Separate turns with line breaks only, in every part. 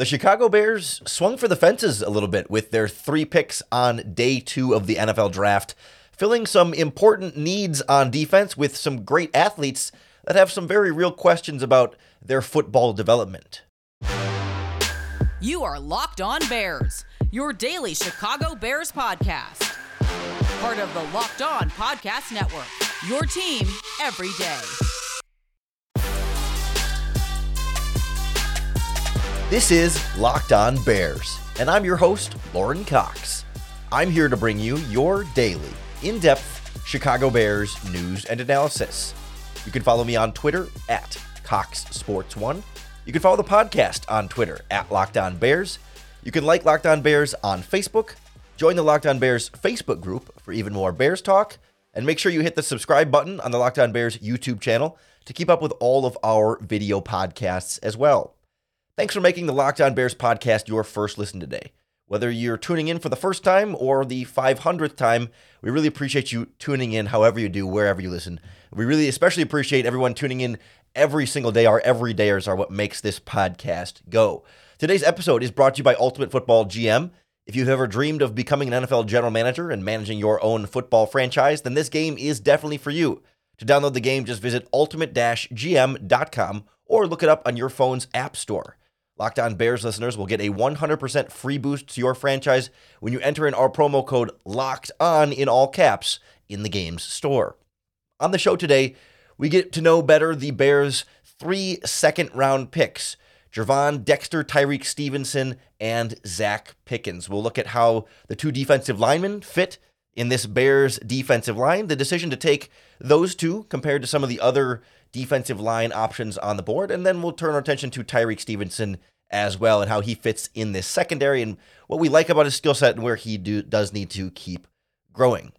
The Chicago Bears swung for the fences a little bit with their three picks on day two of the NFL draft, filling some important needs on defense with some great athletes that have some very real questions about their football development.
You are Locked On Bears, your daily Chicago Bears podcast. Part of the Locked On Podcast Network, your team every day.
This is Locked On Bears, and I'm your host, Lorin Cox. I'm here to bring you your daily, in depth Chicago Bears news and analysis. You can follow me on Twitter at Cox Sports One. You can follow the podcast on Twitter at Locked On Bears. You can like Locked On Bears on Facebook. Join the Locked On Bears Facebook group for even more Bears talk. And make sure you hit the subscribe button on the Locked On Bears YouTube channel to keep up with all of our video podcasts as well. Thanks for making the Locked On Bears podcast your first listen today. Whether you're tuning in for the first time or the 500th time, we really appreciate you tuning in however you do, wherever you listen. We really especially appreciate everyone tuning in every single day. Our everydayers are what makes this podcast go. Today's episode is brought to you by Ultimate Football GM. If you've ever dreamed of becoming an NFL general manager and managing your own football franchise, then this game is definitely for you. To download the game, just visit ultimate-gm.com or look it up on your phone's app store. Locked On Bears listeners will get a 100% free boost to your franchise when you enter in our promo code LOCKED ON in all caps in the game's store. On the show today, we get to know better the Bears' three second round picks Gervon Dexter, Tyrique Stevenson, and Zacch Pickens. We'll look at how the two defensive linemen fit in this Bears defensive line, the decision to take those two compared to some of the other defensive line options on the board, and then we'll turn our attention to Tyrique Stevenson as well and how he fits in this secondary and what we like about his skill set and where he do, does need to keep growing.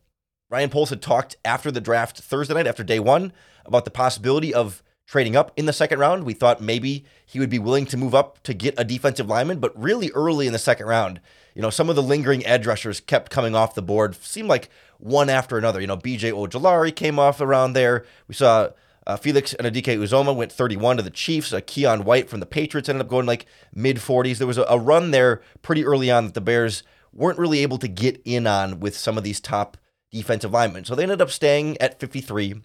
Ryan Poles had talked after the draft Thursday night, after day one, about the possibility of trading up in the second round. We thought maybe he would be willing to move up to get a defensive lineman, but really early in the second round, you know, some of the lingering edge rushers kept coming off the board, seemed like one after another. You know, BJ Ojulari came off around there. We saw uh, Felix Anudike-Uzomah went 31 to the Chiefs. Uh, Keion White from the Patriots ended up going like mid 40s. There was a, a, run there pretty early on that the Bears weren't really able to get in on with some of these top defensive linemen. So they ended up staying at 53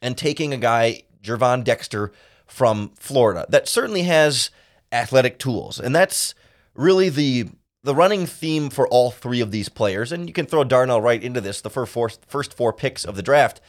and taking a guy, Gervon Dexter from Florida, that certainly has athletic tools. And that's really the the running theme for all three of these players. And you can throw Darnell Wright into this, the first four, first four picks of the draft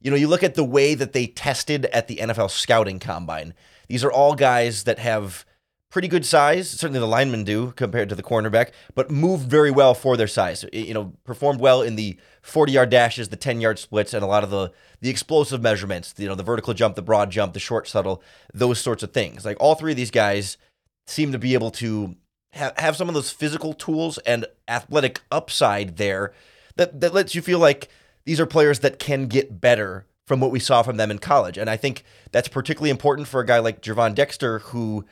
you know, you look at the way that they tested at the NFL scouting combine. These are all guys that have pretty good size. Certainly the linemen do compared to the cornerback, but move very well for their size. You know, performed well in the 40 yard dashes, the 10 yard splits, and a lot of the the explosive measurements. You know, the vertical jump, the broad jump, the short shuttle, those sorts of things. Like all three of these guys seem to be able to have, have some of those physical tools and athletic upside there that that lets you feel like these are players that can get better from what we saw from them in college. And I think that's particularly important for a guy like Gervon Dexter, who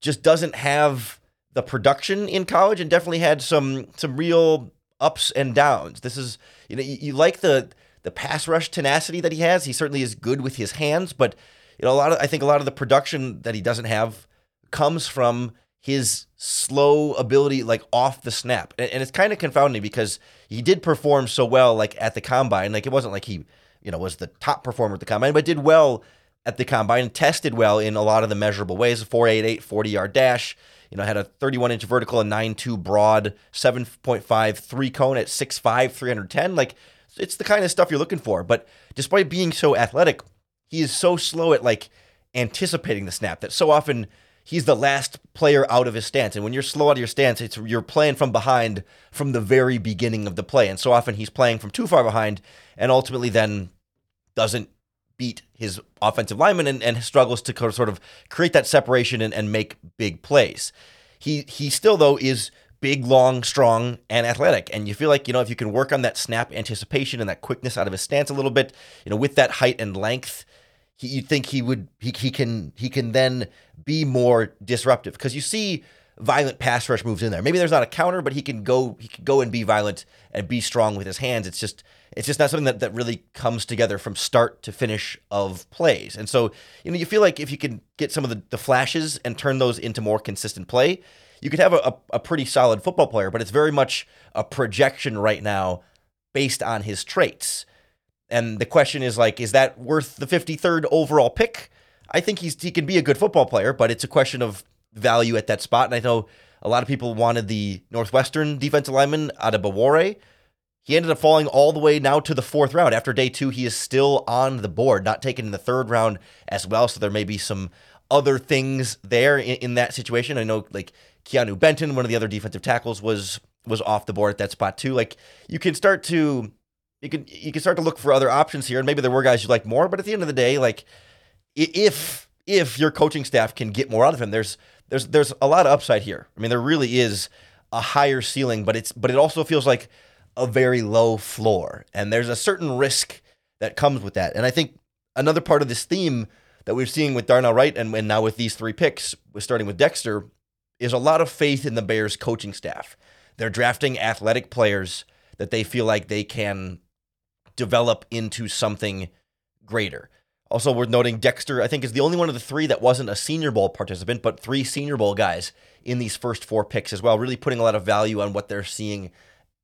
just doesn't have the production in college and definitely had some some real ups and downs. This is you know you, you like the the pass rush tenacity that he has. He certainly is good with his hands, but you know a lot of I think a lot of the production that he doesn't have comes from his slow ability like off the snap. And, and it's kind of confounding because he did perform so well like at the combine. Like it wasn't like he, you know, was the top performer at the combine, but did well at the combine, tested well in a lot of the measurable ways. 488 40 yard dash, you know, had a 31 inch vertical and 9.2 broad, 7.5 three cone at 6'5, 310. Like it's the kind of stuff you're looking for. But despite being so athletic, he is so slow at like anticipating the snap that so often he's the last player out of his stance. And when you're slow out of your stance, it's you're playing from behind from the very beginning of the play. And so often he's playing from too far behind and ultimately then doesn't beat his offensive lineman and, and struggles to sort of create that separation and, and make big plays. He he still though is big, long, strong, and athletic. And you feel like, you know, if you can work on that snap anticipation and that quickness out of his stance a little bit, you know, with that height and length, he, you'd think he would he, he can he can then be more disruptive because you see violent pass rush moves in there. Maybe there's not a counter, but he can go he can go and be violent and be strong with his hands. It's just it's just not something that, that really comes together from start to finish of plays. And so, you know, you feel like if you can get some of the, the flashes and turn those into more consistent play, you could have a, a, a pretty solid football player, but it's very much a projection right now based on his traits. And the question is like, is that worth the 53rd overall pick? I think he's he can be a good football player, but it's a question of value at that spot. And I know a lot of people wanted the Northwestern defensive lineman Adebawore. He ended up falling all the way now to the fourth round. After day two, he is still on the board, not taken in the third round as well. So there may be some other things there in, in that situation. I know like Keanu Benton, one of the other defensive tackles, was was off the board at that spot too. Like you can start to you can you can start to look for other options here, and maybe there were guys you like more. But at the end of the day, like if if your coaching staff can get more out of him, there's there's there's a lot of upside here. I mean, there really is a higher ceiling, but it's but it also feels like a very low floor, and there's a certain risk that comes with that. And I think another part of this theme that we're seeing with Darnell Wright and, and now with these three picks, starting with Dexter, is a lot of faith in the Bears coaching staff. They're drafting athletic players that they feel like they can develop into something greater. Also, worth noting, Dexter, I think, is the only one of the three that wasn't a Senior Bowl participant, but three Senior Bowl guys in these first four picks as well, really putting a lot of value on what they're seeing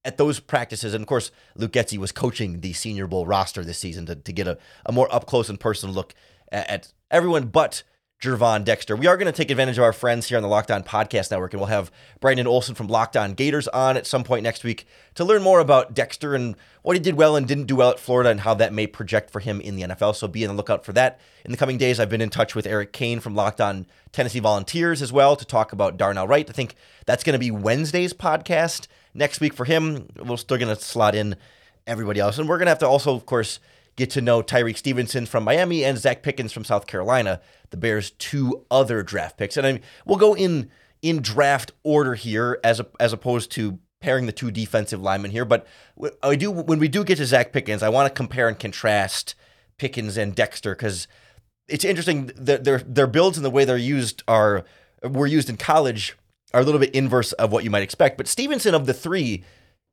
at those practices. And of course, Luke Getsy was coaching the Senior Bowl roster this season to, to get a, a more up close and personal look at, at everyone but Gervon Dexter. We are going to take advantage of our friends here on the Locked On Podcast Network, and we'll have Brandon Olson from Locked On Gators on at some point next week to learn more about Dexter and what he did well and didn't do well at Florida and how that may project for him in the NFL. So be on the lookout for that. In the coming days, I've been in touch with Eric Kane from Locked On Tennessee Volunteers as well to talk about Darnell Wright. I think that's going to be Wednesday's podcast next week for him. We're still going to slot in everybody else. And we're going to have to also, of course, get to know Tyrique Stevenson from Miami and Zacch Pickens from South Carolina, the Bears' two other draft picks. And I mean, we'll go in in draft order here as a, as opposed to pairing the two defensive linemen here. But I do when we do get to Zacch Pickens, I want to compare and contrast Pickens and Dexter because it's interesting that their their builds and the way they're used are were used in college are a little bit inverse of what you might expect. But Stevenson of the three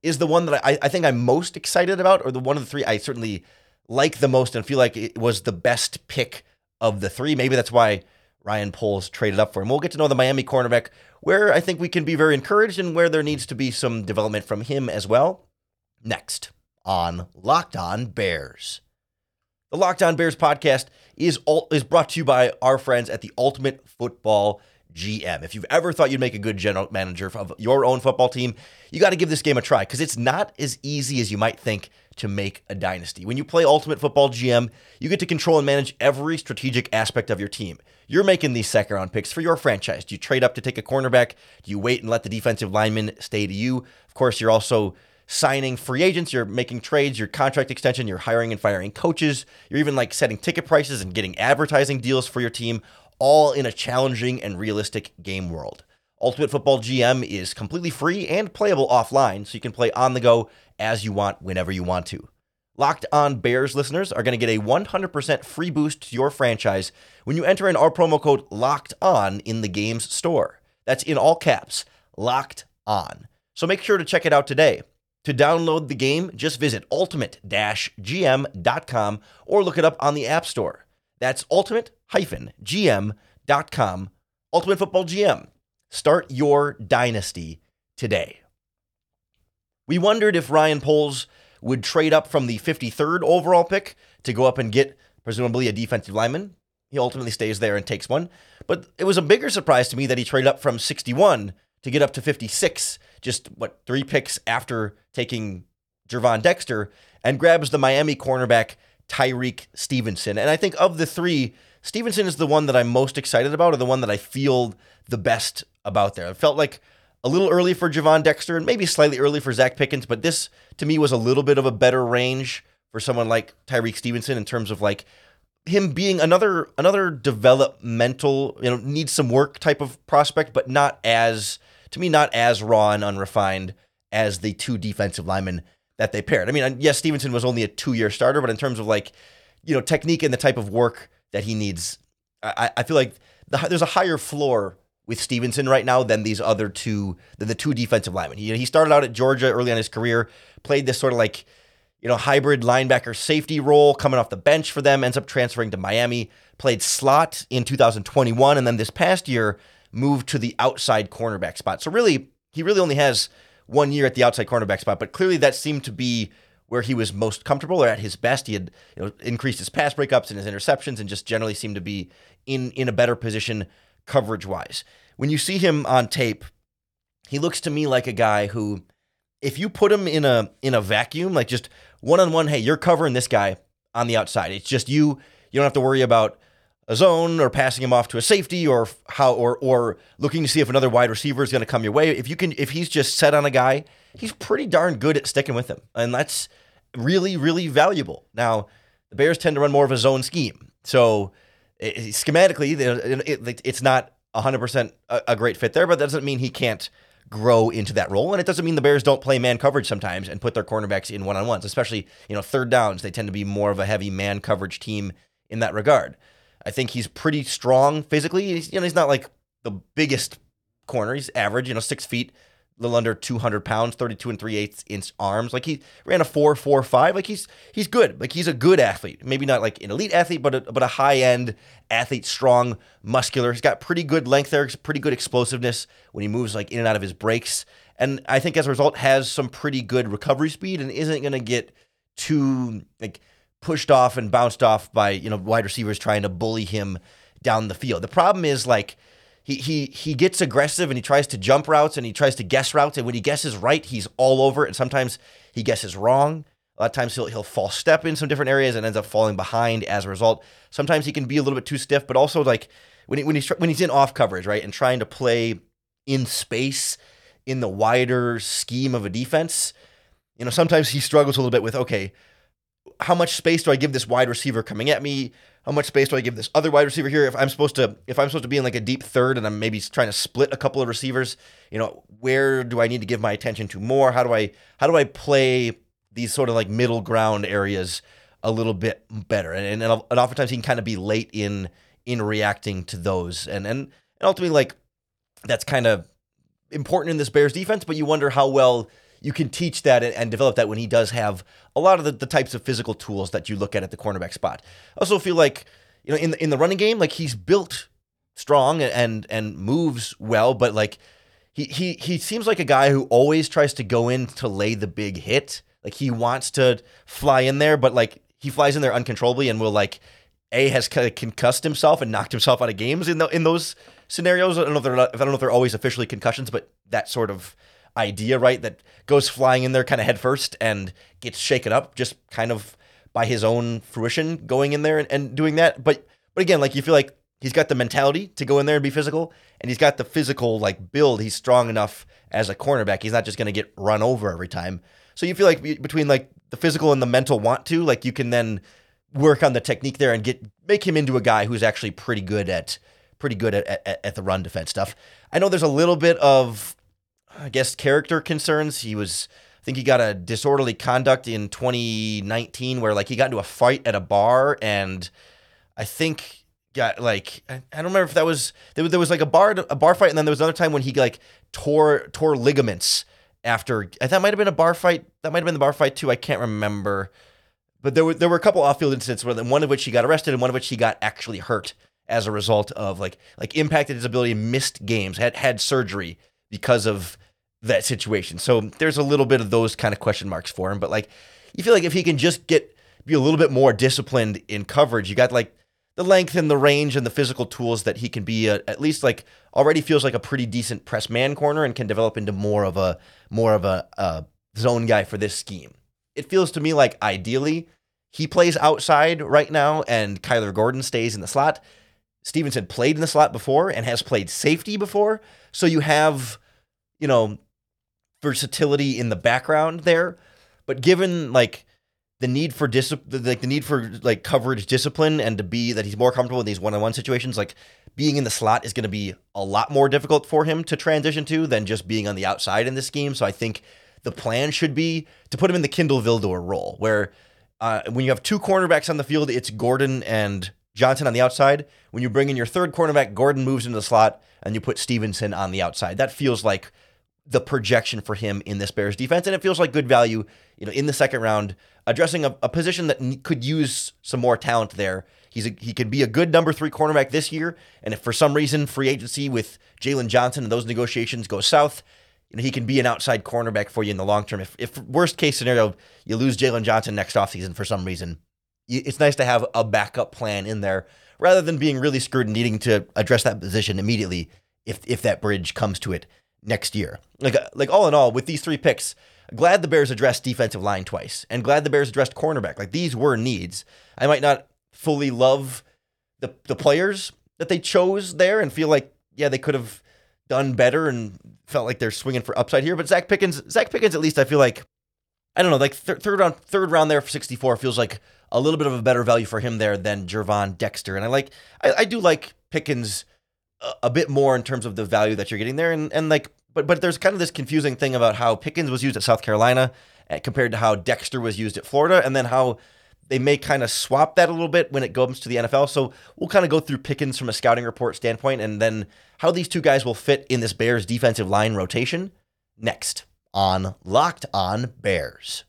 is the one that I, I think I'm most excited about, or the one of the three I certainly like the most and feel like it was the best pick of the three. Maybe that's why Ryan Poles traded up for him. We'll get to know the Miami cornerback, where I think we can be very encouraged and where there needs to be some development from him as well. Next on Locked On Bears. The Locked On Bears podcast is all, is brought to you by our friends at the Ultimate Football GM. If you've ever thought you'd make a good general manager of your own football team, you got to give this game a try because it's not as easy as you might think to make a dynasty. When you play Ultimate Football GM, you get to control and manage every strategic aspect of your team. You're making these second round picks for your franchise. Do you trade up to take a cornerback? Do you wait and let the defensive lineman stay to you? Of course, you're also signing free agents, you're making trades, your contract extension, you're hiring and firing coaches, you're even like setting ticket prices and getting advertising deals for your team all in a challenging and realistic game world. Ultimate Football GM is completely free and playable offline, so you can play on the go as you want whenever you want to. Locked on Bears listeners are going to get a 100% free boost to your franchise when you enter in our promo code LOCKED ON in the game's store. That's in all caps, LOCKED ON. So make sure to check it out today. To download the game, just visit ultimate-gm.com or look it up on the App Store. That's ultimate-gm.com. Ultimate Football GM. Start your dynasty today. We wondered if Ryan Poles would trade up from the 53rd overall pick to go up and get presumably a defensive lineman. He ultimately stays there and takes one. But it was a bigger surprise to me that he traded up from 61 to get up to 56, just what, three picks after taking Gervon Dexter, and grabs the Miami cornerback Tyrique Stevenson. And I think of the three, Stevenson is the one that I'm most excited about, or the one that I feel the best about there. It felt like a little early for Gervon Dexter and maybe slightly early for Zacch Pickens, but this to me was a little bit of a better range for someone like Tyrique Stevenson in terms of like him being another another developmental, you know, needs some work type of prospect, but not as to me not as raw and unrefined as the two defensive linemen that they paired. I mean, yes, Stevenson was only a two year starter, but in terms of like, you know, technique and the type of work that he needs, I, I feel like the, there's a higher floor with Stevenson right now than these other two, than the two defensive linemen. He, he started out at Georgia early on his career, played this sort of like, you know, hybrid linebacker safety role coming off the bench for them, ends up transferring to Miami, played slot in 2021, and then this past year moved to the outside cornerback spot. So really, he really only has one year at the outside cornerback spot, but clearly that seemed to be where he was most comfortable or at his best. He had you know, increased his pass breakups and his interceptions and just generally seemed to be in, in a better position coverage wise. When you see him on tape, he looks to me like a guy who, if you put him in a in a vacuum, like just one on one, hey, you're covering this guy on the outside. It's just you. You don't have to worry about a zone or passing him off to a safety or how or or looking to see if another wide receiver is going to come your way. If you can, if he's just set on a guy, he's pretty darn good at sticking with him, and that's really really valuable. Now, the Bears tend to run more of a zone scheme, so eh, eh, it, schematically, it, it, it's not 100% a, a great fit there, but that doesn't mean he can't grow into that role. And it doesn't mean the Bears don't play man coverage sometimes and put their cornerbacks in one on ones, especially, you know, third downs. They tend to be more of a heavy man coverage team in that regard. I think he's pretty strong physically. He's, you know, he's not like the biggest corner. He's average, you know, six feet, a little under 200 pounds, 32 and 3 eighths inch arms. Like he ran a 4 4 5. Like he's he's good. Like he's a good athlete. Maybe not like an elite athlete, but a, but a high end athlete, strong, muscular. He's got pretty good length there, pretty good explosiveness when he moves like in and out of his breaks. And I think as a result has some pretty good recovery speed and isn't going to get too like pushed off and bounced off by, you know, wide receivers trying to bully him down the field. The problem is like he he he gets aggressive and he tries to jump routes and he tries to guess routes and when he guesses right, he's all over. And sometimes he guesses wrong. A lot of times he'll he'll false step in some different areas and ends up falling behind as a result. Sometimes he can be a little bit too stiff, but also like when he, when he's when he's in off coverage, right, and trying to play in space in the wider scheme of a defense, you know, sometimes he struggles a little bit with okay, how much space do I give this wide receiver coming at me? how much space do I give this other wide receiver here? If I'm supposed to, if I'm supposed to be in like a deep third and I'm maybe trying to split a couple of receivers, you know, where do I need to give my attention to more? How do I, how do I play these sort of like middle ground areas a little bit better? And, and, and oftentimes he can kind of be late in, in reacting to those. And, and, and ultimately like that's kind of important in this Bears defense, but you wonder how well you can teach that and, develop that when he does have a lot of the, the types of physical tools that you look at at the cornerback spot. I also feel like, you know, in the, in the running game, like he's built strong and and moves well, but like he he he seems like a guy who always tries to go in to lay the big hit. Like he wants to fly in there, but like he flies in there uncontrollably and will like a has kind of concussed himself and knocked himself out of games in the, in those scenarios. I don't know if they're not, I don't know if they're always officially concussions, but that sort of idea, right? That goes flying in there kind of headfirst and gets shaken up just kind of by his own fruition going in there and, and doing that. But but again, like you feel like he's got the mentality to go in there and be physical, and he's got the physical like build. He's strong enough as a cornerback. He's not just going to get run over every time. So you feel like between like the physical and the mental want to, like you can then work on the technique there and get make him into a guy who's actually pretty good at pretty good at, at, at the run defense stuff. I know there's a little bit of I guess, character concerns. He was, I think he got a disorderly conduct in 2019 where like he got into a fight at a bar and I think got like I, don't remember if that was there, there was like a bar a bar fight and then there was another time when he like tore tore ligaments after I that might have been a bar fight that might have been the bar fight too I can't remember but there were there were a couple off field incidents where one of which he got arrested and one of which he got actually hurt as a result of like like impacted his ability missed games had had surgery because of that situation. So there's a little bit of those kind of question marks for him. But like, you feel like if he can just get be a little bit more disciplined in coverage, you got like the length and the range and the physical tools that he can be a, at least like already feels like a pretty decent press man corner and can develop into more of a more of a, a zone guy for this scheme. It feels to me like ideally he plays outside right now and Kyler Gordon stays in the slot. Stevenson played in the slot before and has played safety before. So you have, you know, versatility in the background there, but given like the need for discipline, like the need for like coverage discipline, and to be that he's more comfortable in these one-on-one situations, like being in the slot is going to be a lot more difficult for him to transition to than just being on the outside in this scheme. So I think the plan should be to put him in the Kindle Vildor role, where uh, when you have two cornerbacks on the field, it's Gordon and Johnson on the outside. When you bring in your third cornerback, Gordon moves into the slot, and you put Stevenson on the outside. That feels like the projection for him in this Bears defense, and it feels like good value, you know, in the second round, addressing a, a position that could use some more talent there. He's a, he could be a good number three cornerback this year, and if for some reason free agency with Jaylon Johnson and those negotiations go south, you know, he can be an outside cornerback for you in the long term. If, if worst case scenario, you lose Jaylon Johnson next offseason for some reason, it's nice to have a backup plan in there rather than being really screwed and needing to address that position immediately if if that bridge comes to it next year. Like uh, like all in all, with these three picks, glad the Bears addressed defensive line twice, and glad the Bears addressed cornerback. Like these were needs. I might not fully love the the players that they chose there, and feel like yeah they could have done better and felt like they're swinging for upside here. But Zacch Pickens, Zacch Pickens, at least I feel like I don't know, like th- third round third round there for 64 feels like a little bit of a better value for him there than Gervon Dexter, and I like I, I do like Pickens a, a bit more in terms of the value that you're getting there, and and like but but there's kind of this confusing thing about how Pickens was used at South Carolina eh, compared to how Dexter was used at Florida, and then how they may kind of swap that a little bit when it comes to the NFL. So we'll kind of go through Pickens from a scouting report standpoint, and then how these two guys will fit in this Bears defensive line rotation next on Locked On Bears.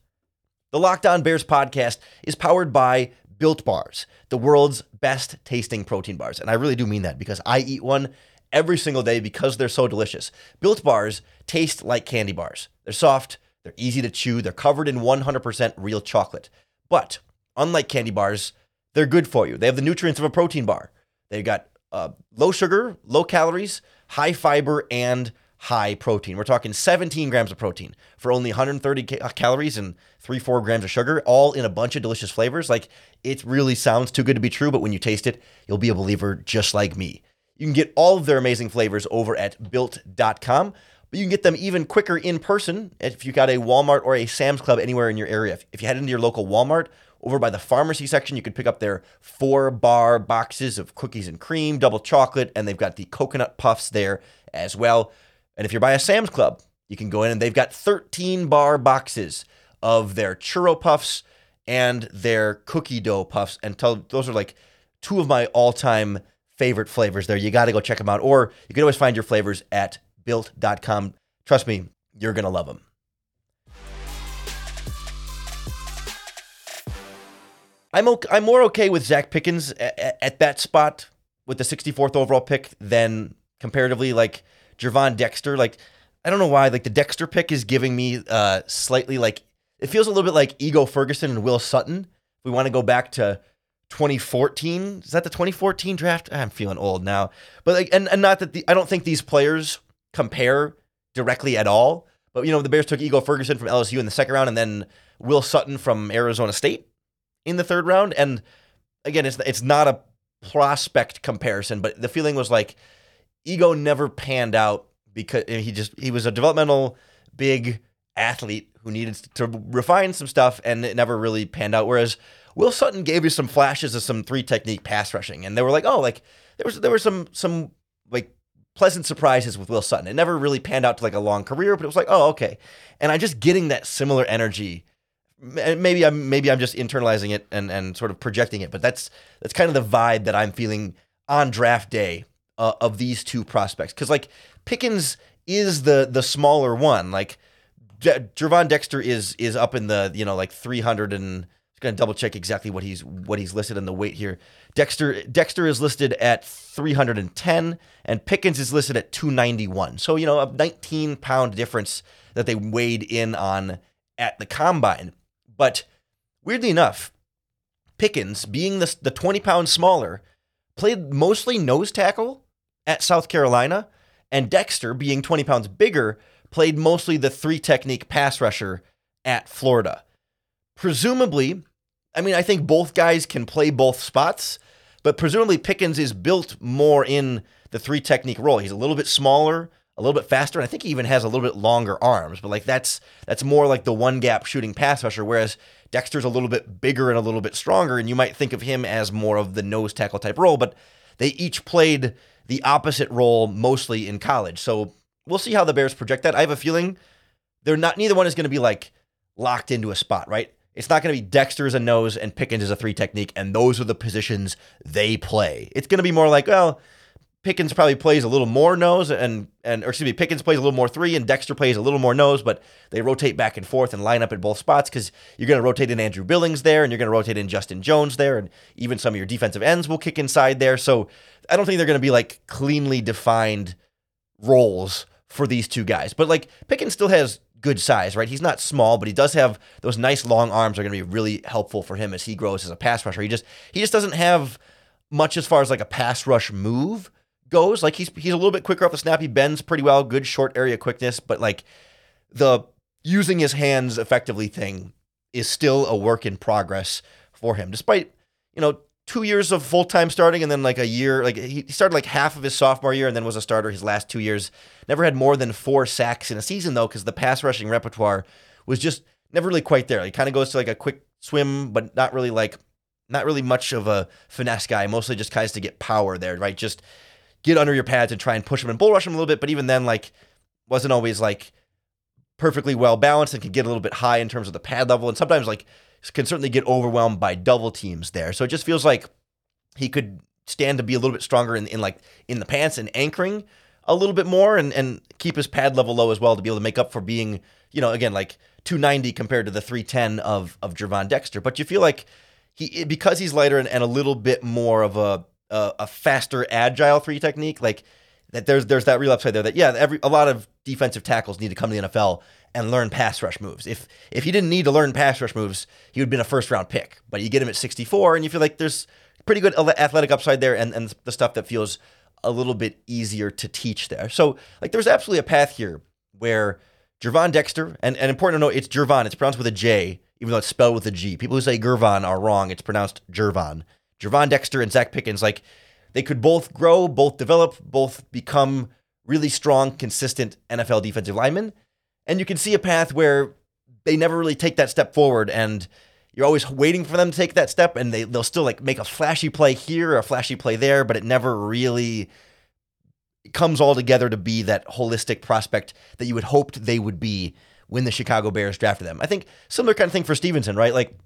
The Locked On Bears podcast is powered by Built Bars, the world's best tasting protein bars, and I really do mean that because I eat one every single day because they're so delicious. Built bars taste like candy bars. They're soft, they're easy to chew, they're covered in 100% real chocolate. But unlike candy bars, they're good for you. They have the nutrients of a protein bar. They've got uh, low sugar, low calories, high fiber, and high protein. We're talking 17 grams of protein for only 130 ca- uh, calories and three, four grams of sugar, all in a bunch of delicious flavors. Like it really sounds too good to be true, but when you taste it, you'll be a believer just like me. You can get all of their amazing flavors over at built.com, but you can get them even quicker in person if you got a Walmart or a Sam's Club anywhere in your area. If you head into your local Walmart, over by the pharmacy section, you can pick up their four bar boxes of cookies and cream, double chocolate, and they've got the coconut puffs there as well. And if you're by a Sam's Club, you can go in and they've got 13 bar boxes of their churro puffs and their cookie dough puffs. And tell, those are like two of my all time favorite flavors there. You got to go check them out. Or you can always find your flavors at built.com. Trust me, you're going to love them. I'm okay, I'm more okay with Zacch Pickens at, at, that spot with the 64th overall pick than comparatively like Gervon Dexter. Like I don't know why like the Dexter pick is giving me uh slightly like it feels a little bit like Ego Ferguson and Will Sutton. If we want to go back to 2014. Is that the 2014 draft? I'm feeling old now. But like, and, and not that the, I don't think these players compare directly at all. But you know, the Bears took Ego Ferguson from LSU in the second round, and then Will Sutton from Arizona State in the third round. And again, it's it's not a prospect comparison, but the feeling was like Ego never panned out because he just he was a developmental big athlete who needed to refine some stuff, and it never really panned out. Whereas Will Sutton gave you some flashes of some three technique pass rushing, and they were like, oh, like there was there were some some like pleasant surprises with Will Sutton. It never really panned out to like a long career, but it was like, oh, okay. And I just getting that similar energy. Maybe I'm maybe I'm just internalizing it and and sort of projecting it, but that's that's kind of the vibe that I'm feeling on draft day uh, of these two prospects. Because like Pickens is the the smaller one, like. Gervon Dexter is is up in the you know like 300 and going to double check exactly what he's what he's listed in the weight here. Dexter Dexter is listed at 310 and Pickens is listed at 291. So, you know, a 19 pound difference that they weighed in on at the combine. But weirdly enough, Pickens, being the, the 20 pounds smaller, played mostly nose tackle at South Carolina, and Dexter, being 20 pounds bigger, played mostly the three technique pass rusher at Florida. Presumably, I mean, I think both guys can play both spots, but presumably Pickens is built more in the three technique role. He's a little bit smaller, a little bit faster, and I think he even has a little bit longer arms. But like that's that's more like the one gap shooting pass rusher, whereas Dexter's a little bit bigger and a little bit stronger, and you might think of him as more of the nose tackle type role. But they each played the opposite role mostly in college, so we'll see how the Bears project that. I have a feeling they're not. Neither one is going to be like locked into a spot, right? It's not going to be Dexter as a nose and Pickens as a three technique, and those are the positions they play. It's going to be more like, well, Pickens probably plays a little more nose and and or excuse me, Pickens plays a little more three and Dexter plays a little more nose, but they rotate back and forth and line up at both spots because you're going to rotate in Andrew Billings there and you're going to rotate in Justin Jones there, and even some of your defensive ends will kick inside there. So I don't think they're going to be like cleanly defined roles for these two guys. But like Pickens still has good size, right? He's not small, but he does have those nice long arms are going to be really helpful for him as he grows as a pass rusher. He just he just doesn't have much as far as like a pass rush move goes. Like he's he's a little bit quicker off the snap. He bends pretty well, good short area quickness, but like the using his hands effectively thing is still a work in progress for him. Despite, you know, two years of full time starting and then like a year, like he started like half of his sophomore year and then was a starter his last two years. Never had more than four sacks in a season though, because the pass rushing repertoire was just never really quite there. He kind of goes to like a quick swim, but not really like not really much of a finesse guy. Mostly just tries to get power there, right? Just get under your pads and try and push him and bull rush him a little bit. But even then, like, wasn't always like perfectly well balanced and could get a little bit high in terms of the pad level. And sometimes, like, can certainly get overwhelmed by double teams there. So it just feels like he could stand to be a little bit stronger in, in like in the pants and anchoring a little bit more and, and keep his pad level low as well to be able to make up for being, you know, again, like 290 compared to the 310 of of Gervon Dexter. But you feel like he because he's lighter and, and a little bit more of a a, a faster, agile three technique, like that there's there's that real upside there that yeah, every a lot of defensive tackles need to come to the NFL and learn pass rush moves. If if he didn't need to learn pass rush moves, he would have been a first round pick. But you get him at 64 and you feel like there's pretty good athletic upside there and, and the stuff that feels a little bit easier to teach there. So like there's absolutely a path here where Gervon Dexter, and, and important to note, it's Gervon. It's pronounced with a J, even though it's spelled with a G. People who say Gervon are wrong. It's pronounced Gervon. Gervon Dexter and Zacch Pickens, like they could both grow, both develop, both become really strong, consistent NFL defensive linemen. And you can see a path where they never really take that step forward and you're always waiting for them to take that step and they, they'll still like make a flashy play here or a flashy play there, but it never really comes all together to be that holistic prospect that you had hoped they would be when the Chicago Bears drafted them. I think similar kind of thing for Stevenson, right? Like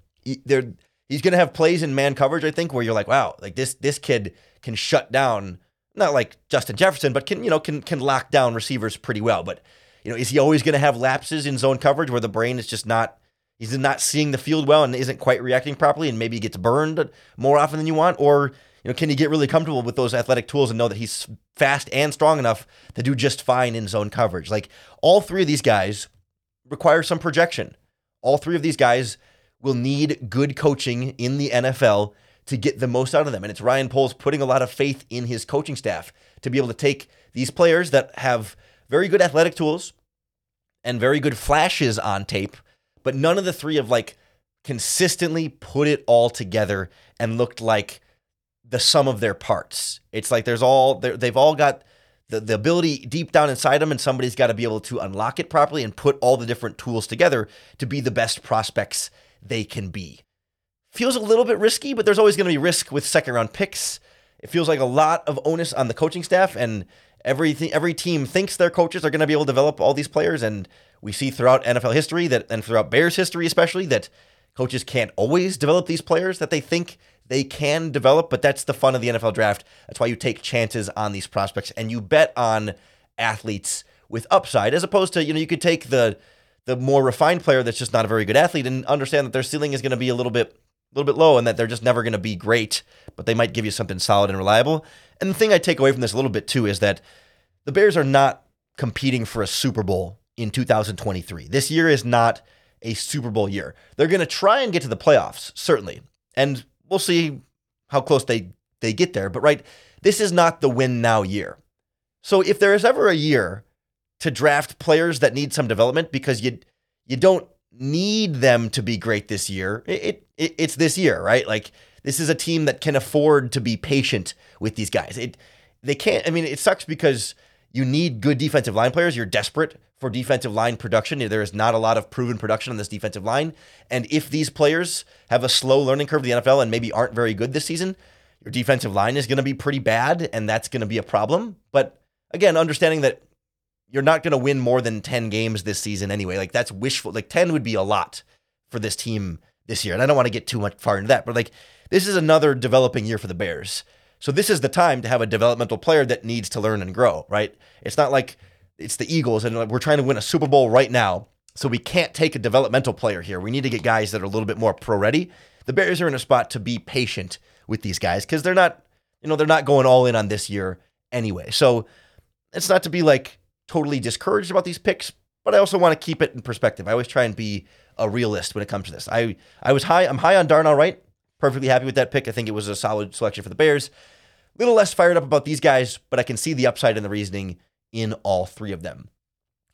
they're he's going to have plays in man coverage. I think where you're like, wow, like this this kid can shut down not like Justin Jefferson, but can you know can can lock down receivers pretty well. But you know, is he always going to have lapses in zone coverage where the brain is just not he's not seeing the field well and isn't quite reacting properly, and maybe he gets burned more often than you want, or you know, can he get really comfortable with those athletic tools and know that he's fast and strong enough to do just fine in zone coverage? Like all three of these guys require some projection. All three of these guys will need good coaching in the NFL to get the most out of them. And it's Ryan Poles putting a lot of faith in his coaching staff to be able to take these players that have very good athletic tools and very good flashes on tape, but none of the three have like consistently put it all together and looked like the sum of their parts. It's like there's all they've all got the, the ability deep down inside them, and somebody's got to be able to unlock it properly and put all the different tools together to be the best prospects they can be. Feels a little bit risky, but there's always going to be risk with second round picks. It feels like a lot of onus on the coaching staff, and everything every team thinks their coaches are going to be able to develop all these players. And we see throughout NFL history that, and throughout Bears history especially, that coaches can't always develop these players that they think they can develop. But that's the fun of the NFL draft. That's why you take chances on these prospects and you bet on athletes with upside, as opposed to you know you could take the the more refined player that's just not a very good athlete and understand that their ceiling is going to be a little bit a little bit low and that they're just never going to be great, but they might give you something solid and reliable. And the thing I take away from this a little bit too is that the Bears are not competing for a Super Bowl in 2023. This year is not a Super Bowl year. They're going to try and get to the playoffs, certainly. And we'll see how close they they get there, but right, this is not the win now year. So if there is ever a year to draft players that need some development because you you don't need them to be great this year. It, it it's this year, right? Like this is a team that can afford to be patient with these guys. It they can't. I mean, it sucks because you need good defensive line players. You're desperate for defensive line production. There is not a lot of proven production on this defensive line. And if these players have a slow learning curve of the NFL and maybe aren't very good this season, your defensive line is going to be pretty bad, and that's going to be a problem. But again, understanding that you're not going to win more than 10 games this season anyway. Like that's wishful. Like 10 would be a lot for this team this year. And I don't want to get too much far into that, but like this is another developing year for the Bears. So this is the time to have a developmental player that needs to learn and grow, right? It's not like it's the Eagles and we're trying to win a Super Bowl right now. So we can't take a developmental player here. We need to get guys that are a little bit more pro ready. The Bears are in a spot to be patient with these guys because they're not, you know, they're not going all in on this year anyway. So it's not to be like totally discouraged about these picks, but I also want to keep it in perspective. I always try and be a realist when it comes to this. I I was high. I'm high on Darnell Wright. Perfectly happy with that pick. I think it was a solid selection for the Bears. A little less fired up about these guys, but I can see the upside and the reasoning in all three of them.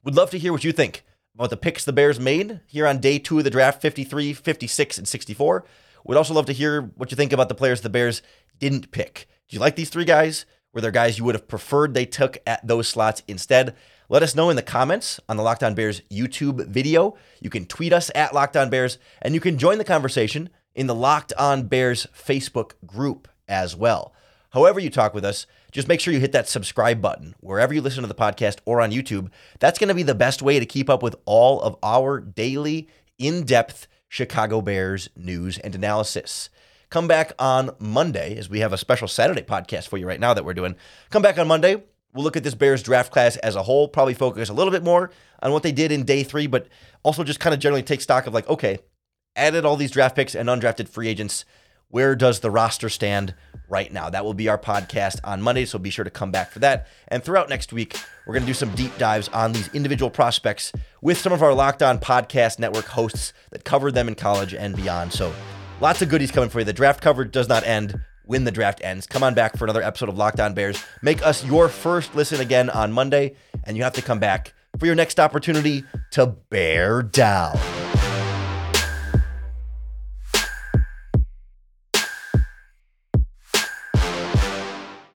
Would love to hear what you think about the picks the Bears made here on day two of the draft 53, 56, and 64. We'd also love to hear what you think about the players the Bears didn't pick. Do you like these three guys? Were there guys you would have preferred they took at those slots instead? Let us know in the comments on the Locked On Bears YouTube video. You can tweet us at Locked On Bears, and you can join the conversation in the Locked On Bears Facebook group as well. However, you talk with us, just make sure you hit that subscribe button wherever you listen to the podcast or on YouTube. That's going to be the best way to keep up with all of our daily, in depth Chicago Bears news and analysis. Come back on Monday, as we have a special Saturday podcast for you right now that we're doing. Come back on Monday. We'll look at this Bears draft class as a whole, probably focus a little bit more on what they did in day three, but also just kind of generally take stock of like, okay, added all these draft picks and undrafted free agents. Where does the roster stand right now? That will be our podcast on Monday, so be sure to come back for that. And throughout next week, we're going to do some deep dives on these individual prospects with some of our Locked On Podcast Network hosts that covered them in college and beyond. So lots of goodies coming for you. The draft coverage does not end when the draft ends. Come on back for another episode of Locked On Bears. Make us your first listen again on Monday, and you have to come back for your next opportunity to bear down.